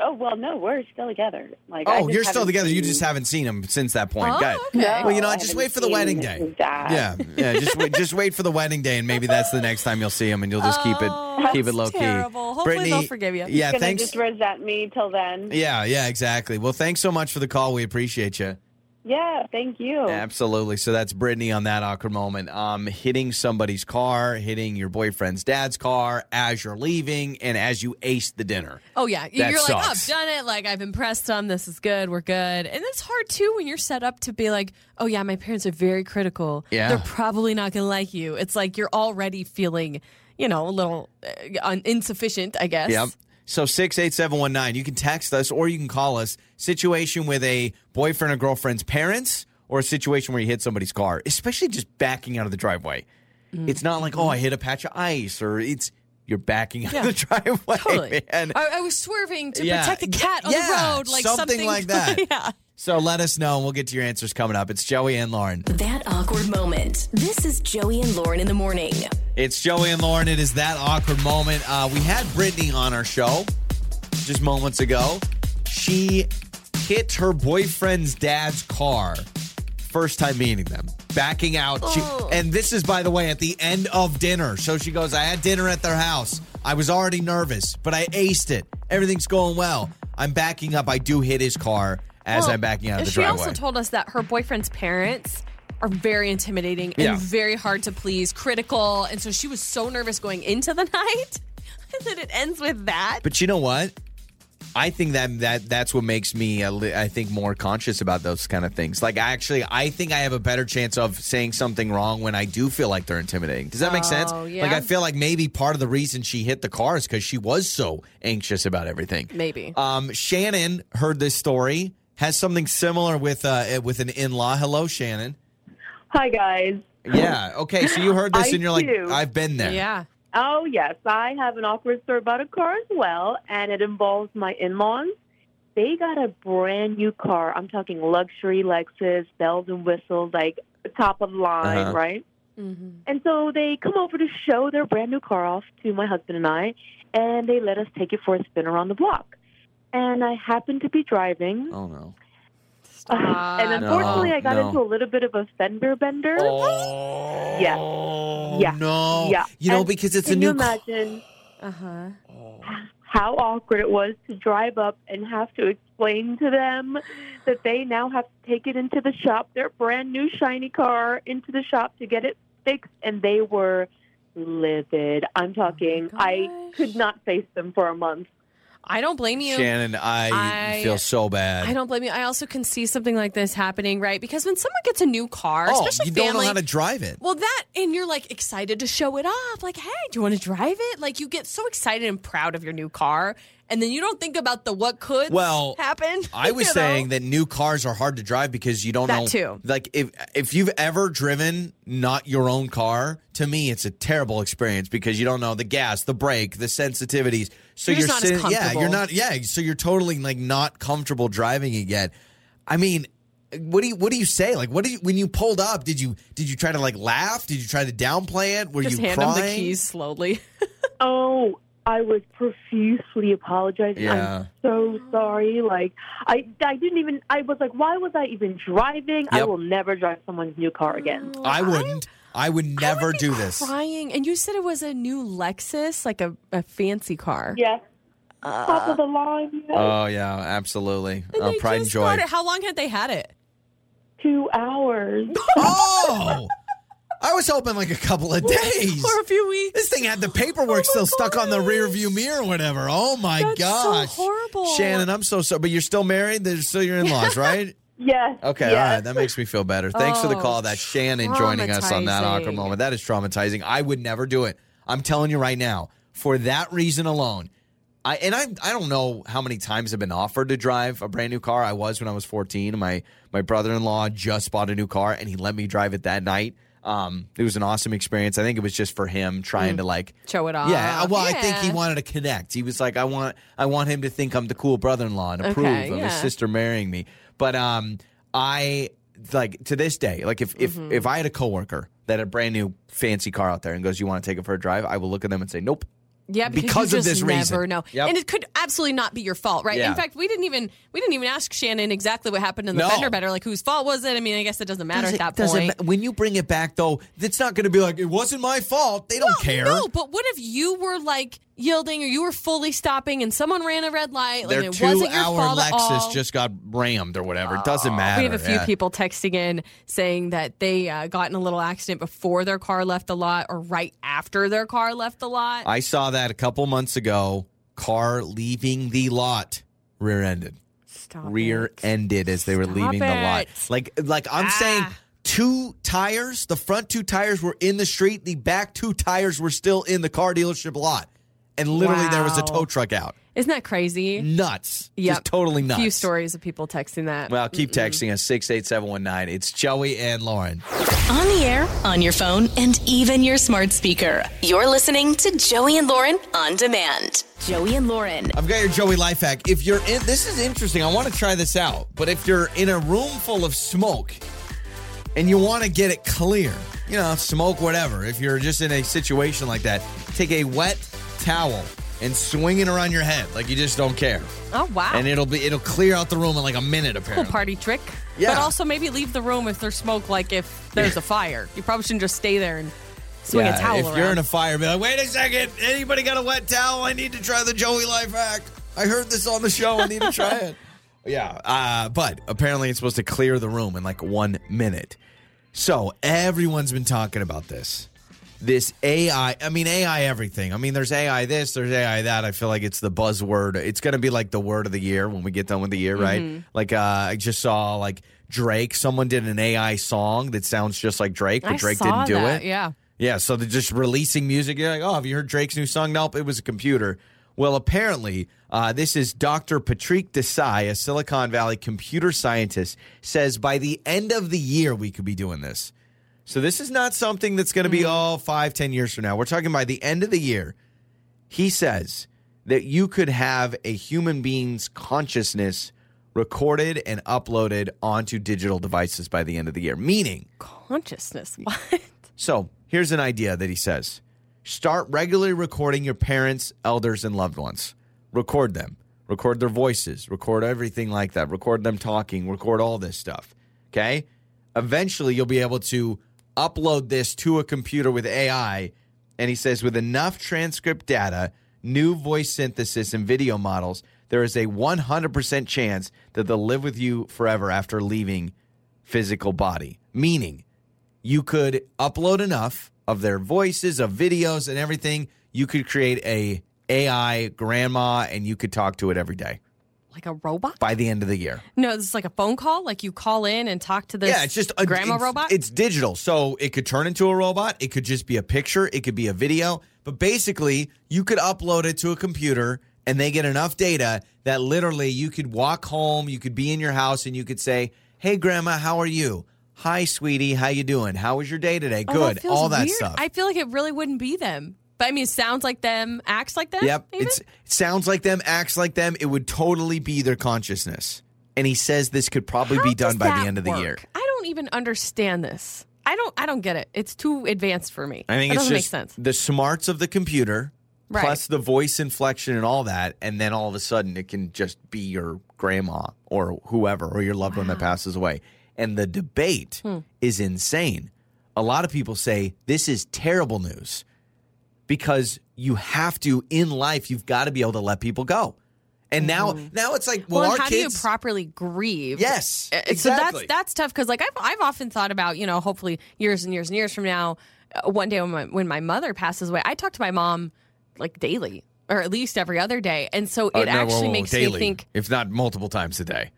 Oh well, no, we're still together. Like, Oh, just you're still haven't together. You just haven't seen him since that point. Oh, Good. okay. No, Well, you know, I just wait for the wedding day. dad. Yeah, yeah. Just wait, just wait for the wedding day, and maybe that's the next time you'll see him, and you'll just keep it Oh, keep it that's low key. terrible. Hopefully they'll forgive you. Yeah, Gonna thanks. just resent me till then. Yeah, yeah, exactly. Well, thanks so much for the call. We appreciate you. Yeah, thank you. Absolutely. So that's Brittany on that awkward moment. Um, hitting somebody's car, hitting your boyfriend's dad's car as you're leaving, and as you ace the dinner. Oh yeah, That you're like, oh, I've done it. Like I've impressed them. This is good. We're good. And it's hard too when you're set up to be like, oh yeah, my parents are very critical. Yeah. they're probably not gonna like you. It's like you're already feeling, you know, a little uh, insufficient, I guess. Yep. So six eight seven one nine. You can text us or you can call us. Situation with a boyfriend or girlfriend's parents, or a situation where you hit somebody's car, especially just backing out of the driveway. It's not like oh I hit a patch of ice, or it's you're backing out Yeah. of the driveway. Totally. <laughs> Man. I, I was swerving to Yeah. protect a cat on Yeah, the road, like something something, like <laughs> that. yeah. So let us know, and we'll get to your answers coming up. It's Joey and Lauren. That awkward moment. This is Joey and Lauren in the morning. It's Joey and Lauren. It is that awkward moment. Uh, we had Brittany on our show just moments ago. She hit her boyfriend's dad's car first time meeting them, backing out. She, and this is, by the way, at the end of dinner. So she goes, I had dinner at their house. I was already nervous, but I aced it. Everything's going well. I'm backing up. I do hit his car as Well, I'm backing out of the she driveway. also told us that her boyfriend's parents are very intimidating and Yeah. very hard to please, critical, and so she was so nervous going into the <laughs> night, then it ends with that. But you know what? I think that that that's what makes me, I think, more conscious about those kind of things. Like, actually, I think I have a better chance of saying something wrong when I do feel like they're intimidating. Does that make sense? Oh, yeah. Like, I feel like maybe part of the reason she hit the car is because she was so anxious about everything. Maybe. Um, Shannon heard this story. Has something similar with uh with an in law. Hello, Shannon. Hi, guys. Yeah. Okay. So you heard this <laughs> I and you're like. I've been there. yeah. Oh, yes. I have an awkward story about a car as well, and it involves my in laws. They got a brand new car. I'm talking luxury Lexus, bells and whistles, like top of the line, Uh-huh. right? Mm-hmm. And so they come over to show their brand new car off to my husband and I, and they let us take it for a spin around the block. And I happened to be driving, Oh no. Stop. and unfortunately, No, I got no. into a little bit of a fender bender. Oh. Yeah. Yeah. No. Yeah. You know, And because it's Can a new Can you car. imagine? Uh huh. how awkward it was to drive up and have to explain to them that they now have to take it into the shop, their brand new shiny car, into the shop to get it fixed. And they were livid. I'm talking, I could not face them for a month. I don't blame you. Shannon, I, I- feel so bad. I don't blame you. I also can see something like this happening, right? Because when someone gets a new car, oh, especially you don't family, know how to drive it. well, that and you're like excited to show it off. Like, hey, do you want to drive it? Like, you get so excited and proud of your new car, and then you don't think about the what could Well, happen. <laughs> I was you know? saying that new cars are hard to drive because you don't That know. too. Like if if you've ever driven not your own car, to me it's a terrible experience because you don't know the gas, the brake, the sensitivities. So You're you're, just not as sitting, yeah, you're not, yeah. So you're totally like not comfortable driving it yet. I mean, what do you what do you say? Like, what did you when you pulled up? Did you did you try to like laugh? Did you try to downplay it? Were just you hand crying? them the keys slowly. <laughs> Oh, I was profusely apologizing. Yeah. I'm so sorry. Like, I, I didn't even, I was like, why was I even driving? I will never drive someone's new car again. Oh, I wouldn't. I would I never would be do this. Crying, and you said it was a new Lexus, like a, a fancy car. Yes. Uh, Top of the line. yes. Oh yeah, absolutely. And Oh, they pride and joy. got it. How long had they had it? Two hours. <laughs> Oh, I was hoping like a couple of days. <laughs> For a few weeks. This thing had the paperwork oh still stuck on the rear view mirror or whatever. Oh my That's so gosh. horrible. Shannon, I'm so sorry. But you're still married? They're still your in laws, <laughs> right? Yes. Okay, yes. all right. That makes me feel better. Thanks for the Oh, call. That's Shannon joining us on that awkward moment. That is traumatizing. I would never do it. I'm telling you right now, for that reason alone. I and I I don't know how many times I've been offered to drive a brand new car. I was when I was 14. My my brother-in-law just bought a new car and he let me drive it that night. Um, it was an awesome experience. I think it was just for him trying to like Show it off. yeah, well, I think he wanted to connect. He was like, I want, I want him to think I'm the cool brother-in-law and approve Okay, of his sister marrying me. But um, I like to this day, like if if Mm-hmm. if I had a coworker that had a brand new fancy car out there and goes, "You want to take it for a drive?" I will look at them and say, "Nope." Yeah, because, Because you of just this never reason. know, Yep. and it could absolutely not be your fault, right? Yeah. In fact, we didn't even we didn't even ask Shannon exactly what happened in the No. fender bender, like whose fault was it? I mean, I guess it doesn't matter Does at that does it point. ma- when you bring it back, though, it's not going to be like it wasn't my fault. They don't Well, care. No, but what if you were like yielding or you were fully stopping and someone ran a red light? Like Their it wasn't your fault at all. Lexus just got rammed or whatever. It doesn't matter. We have a few Yeah. people texting in saying that they uh, got in a little accident before their car left the lot or right after their car left the lot. I saw that a couple months ago. Car leaving the lot, rear-ended. Stop rear it. ended as they were Stop leaving the lot. it. Like like I'm Ah. saying two tires, the front two tires were in the street, the back two tires were still in the car dealership lot. And literally there was a tow truck out. Isn't that crazy? Nuts. Yep. Just totally nuts. Few stories of people texting that. Well, keep texting us 68719. It's Joey and Lauren. On the air, on your phone, and even your smart speaker. You're listening to Joey and Lauren on demand. Joey and Lauren. I've got your Joey life hack. If you're in this is interesting. I want to try this out. But if you're in a room full of smoke and you want to get it clear, you know, smoke whatever. If you're just in a situation like that, take a wet towel and swing it around your head like you just don't care. oh wow. And it'll be it'll clear out the room in like a minute cool apparently. party trick. Yeah. But also maybe leave the room if there's smoke, like if there's a fire. You probably shouldn't just stay there and swing Yeah, a towel if around. you're in a fire, be like, wait a second, anybody got a wet towel? I need to try the Joey life hack. I heard this on the show. I need to try <laughs> it. Yeah, uh, but apparently it's supposed to clear the room in like one minute. So everyone's been talking about this. This AI, I mean, AI everything. I mean, there's AI this, there's AI that. I feel like it's the buzzword. It's going to be like the word of the year when we get done with the year, right? Like, uh, I just saw like Drake, someone did an AI song that sounds just like Drake, but I Drake didn't do that, it. Yeah. Yeah, so they're just releasing music. You're like, oh, have you heard Drake's new song? Nope, it was a computer. Well, apparently, uh, this is Dr. Patrick Desai, a Silicon Valley computer scientist, says by the end of the year we could be doing this. So this is not something that's going to be mm-hmm. all five, ten years from now. We're talking by the end of the year. He says that you could have a human being's consciousness recorded and uploaded onto digital devices by the end of the year. Meaning, Consciousness. <laughs> What? so here's an idea that he says start regularly recording your parents, elders, and loved ones. Record them, record their voices, record everything like that, record them talking, record all this stuff. Okay. Eventually, you'll be able to upload this to a computer with AI. And he says, with enough transcript data, new voice synthesis, and video models, there is a 100% chance that they'll live with you forever after leaving physical body. Meaning, you could upload enough of their voices, of videos, and everything. You could create a AI grandma, and you could talk to it every day like a robot? by the end of the year. No, this is like a phone call. Like you call in and talk to this yeah, it's just a grandma it's, robot. It's digital, so it could turn into a robot. It could just be a picture. It could be a video. But basically, you could upload it to a computer, and they get enough data that literally you could walk home. You could be in your house, and you could say, "Hey, grandma, how are you? Hi, sweetie, how you doing? How was your day today? Oh, Good, feels all that weird. stuff." I feel like it really wouldn't be them. But I mean, it sounds like them, acts like them. Yep. maybe? It's, it sounds like them, acts like them. It would totally be their consciousness. And he says this could probably How be done by the end of the work? year. I don't even understand this. I don't. I don't get it. It's too advanced for me. I think it it's doesn't just make sense. the smarts of the computer Right. plus the voice inflection and all that. And then all of a sudden it can just be your grandma or whoever or your loved one that passes away. And the debate Hmm. is insane. A lot of people say this is terrible news because you have to, in life, you've got to be able to let people go. And now, now it's like, well, Well, our how kids. do you properly grieve? yes, Uh, exactly. So that's that's tough because like I've I've often thought about you know hopefully years and years and years from now, uh, one day when my when my mother passes away, I talk to my mom like daily or at least every other day, and so Uh, it no, actually whoa, whoa, makes daily, me think if not multiple times a day.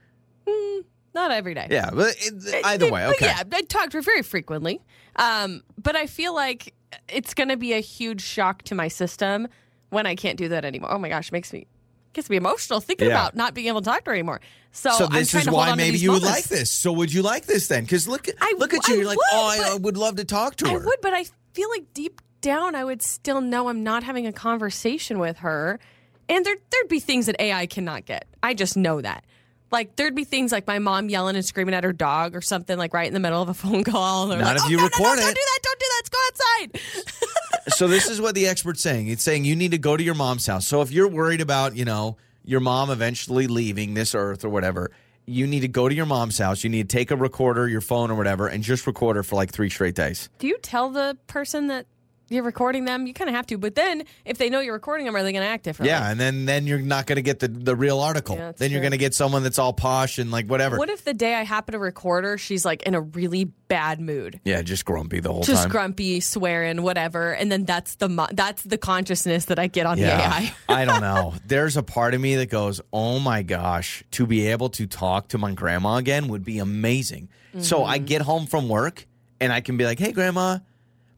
not every day. Yeah, but it, either way, But okay. yeah, I talk to her very frequently. Um, but I feel like it's going to be a huge shock to my system when I can't do that anymore. Oh my gosh, it makes me gets me emotional thinking Yeah. about not being able to talk to her anymore. So, So this is to why maybe you would like this. So would you like this then? Because look, at I look at you. I You're like, oh, I, uh, I would love to talk to her. I would, but I feel like deep down I would still know I'm not having a conversation with her. And there there'd be things that AI cannot get. I just know that. Like there'd be things like my mom yelling and screaming at her dog or something like right in the middle of a <laughs> phone call. Or Not like, if "Oh, you no, no, record no, it." Don't do that. Don't do that. Let's go outside. <laughs> so this is what the expert's saying. It's saying you need to go to your mom's house. So if you're worried about, you know, your mom eventually leaving this earth or whatever, you need to go to your mom's house. You need to take a recorder, your phone or whatever, and just record her for like three straight days. do you tell the person that you're recording them? You kind of have to. But then if they know you're recording them, are they going to act differently? Yeah, and then then you're not going to get the the real article. Yeah, then you're going to get someone that's all posh and like whatever. What if the day I happen to record her, she's like in a really bad mood? yeah, just grumpy the whole just time. Just grumpy, swearing, whatever, and then that's the that's the consciousness that I get on the AI. I don't <laughs> know. There's a part of me that goes, "Oh my gosh, to be able to talk to my grandma again would be amazing." So I Mm-hmm. get home from work and I can be like, "Hey grandma."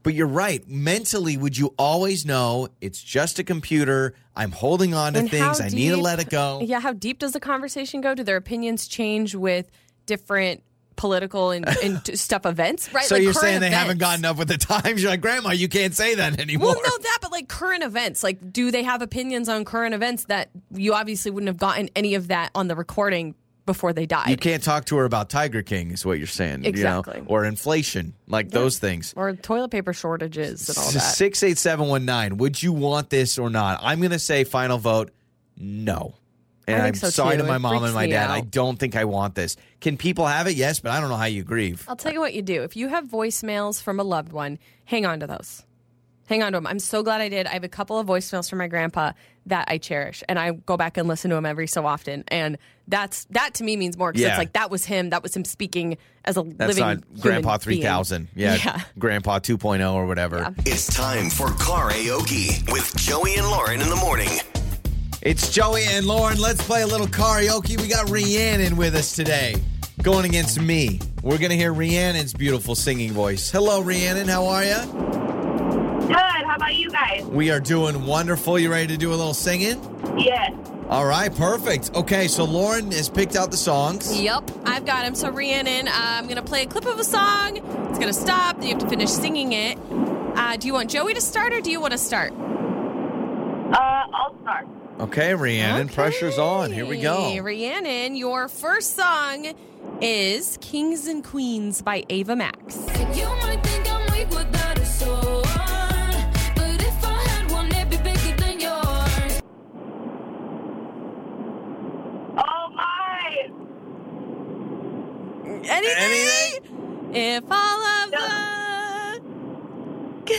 But you're right. Mentally, would you always know it's just a computer? I'm holding on to And things. I need to let it go. Yeah, how deep does the conversation go? Do their opinions change with different political and, <laughs> and stuff events? Right. So Like you're saying they haven't gotten up with the times? <laughs> You're like, Grandma, you can't say that anymore. Well, no, that, but like current events. Like, do they have opinions on current events that you obviously wouldn't have gotten any of that on the recording before they died? You can't talk to her about Tiger King, is what you're saying. you know? Exactly. Or inflation, like those things. or toilet paper shortages and all that. Six eight seven one nine. Would you want this or not? I'm going to say final vote. No. And I'm so, sorry too. to my It mom and my dad. I don't think I want this. Can people have it? Yes, but I don't know how you grieve. I'll tell you what you do. If you have voicemails from a loved one, hang on to those. Hang on to them. I'm so glad I did. I have a couple of voicemails from my grandpa that I cherish, and I go back and listen to them every so often. And that's that to me means more because Yeah. it's like that was him. That was him speaking as a That's living not human Grandpa 3000. Yeah, Yeah. Grandpa 2.0 or whatever. Yeah. It's time for karaoke with Joey and Lauren in the morning. It's Joey and Lauren. Let's play a little karaoke. We got Rhiannon with us today, going against me. We're going to hear Rhiannon's beautiful singing voice. Hello, Rhiannon. How are you? Good. How about you guys? We are doing wonderful. You ready to do a little singing? Yes. All right, perfect. Okay, so Lauren has picked out the songs. Yep, I've got him. So Rhiannon, uh, I'm going to play a clip of a song. It's going to stop. Then you have to finish singing it. Uh, do you want Joey to start or do you want to start? Uh, I'll start. Okay, Rhiannon, pressure's on. Here we go. Okay, Rhiannon, your first song is Kings and Queens by Ava Max. You might think I'm weak without Anything? Anything? If all of the. <laughs>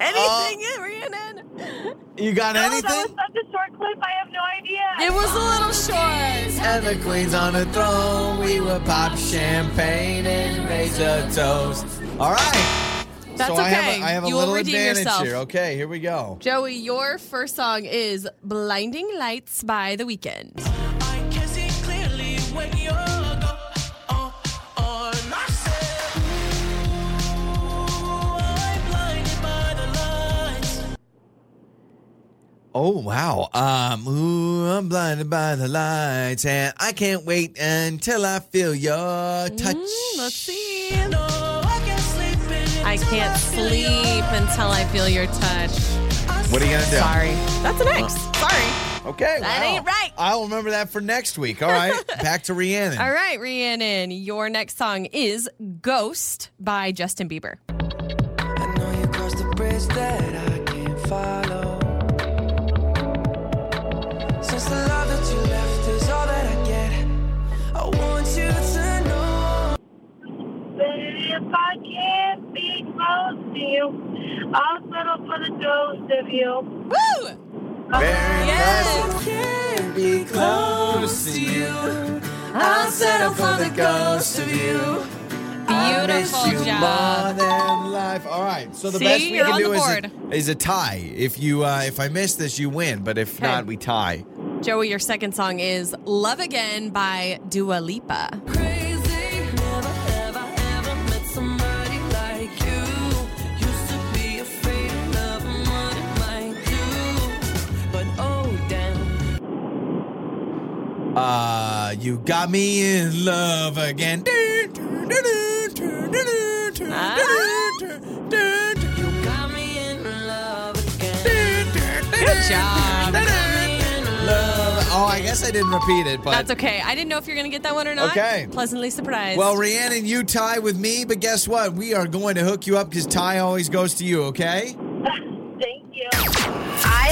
Anything, Uh, Rhiannon? You got Oh, that anything? was such a short clip. I have no idea. It was a little short. And the queen's on the throne. We will pop champagne and raise a toast. All right. That's so okay. I have a, I have a you little redeem advantage yourself. here. Okay, here we go. Joey, your first song is Blinding Lights by The Weeknd. Oh wow. Um ooh, I'm blinded by the lights and I can't wait until I feel your touch. Mm, let's see. No, I can't sleep until I can't feel sleep your- until I feel your touch. What are you gonna do? Sorry. That's an X. Sorry. Okay. That wow. ain't right. I'll remember that for next week. All right. <laughs> Back to Rhiannon. All right, Rhiannon, your next song is Ghost by Justin Bieber. If I can't be close to you, I'll settle for the ghost of you. Woo! Very Yes. impressive. Can't be to you. I'll settle for the ghost of you. Beautiful you job. more than life. All right. So the See, best we can do is a, is a tie. If you uh, if I miss this, you win. But if Okay. not, we tie. Joey, your second song is Love Again by Dua Lipa. Uh, you got me in love again. You got me in love again. Good job. Love. Oh, I guess I didn't repeat it, but That's okay. I didn't know if you're going to get that one or not. Okay. Pleasantly surprised. Well, Rhiannon, you tie with me, but guess what? We are going to hook you up because tie always goes to you, okay? <laughs> Thank you.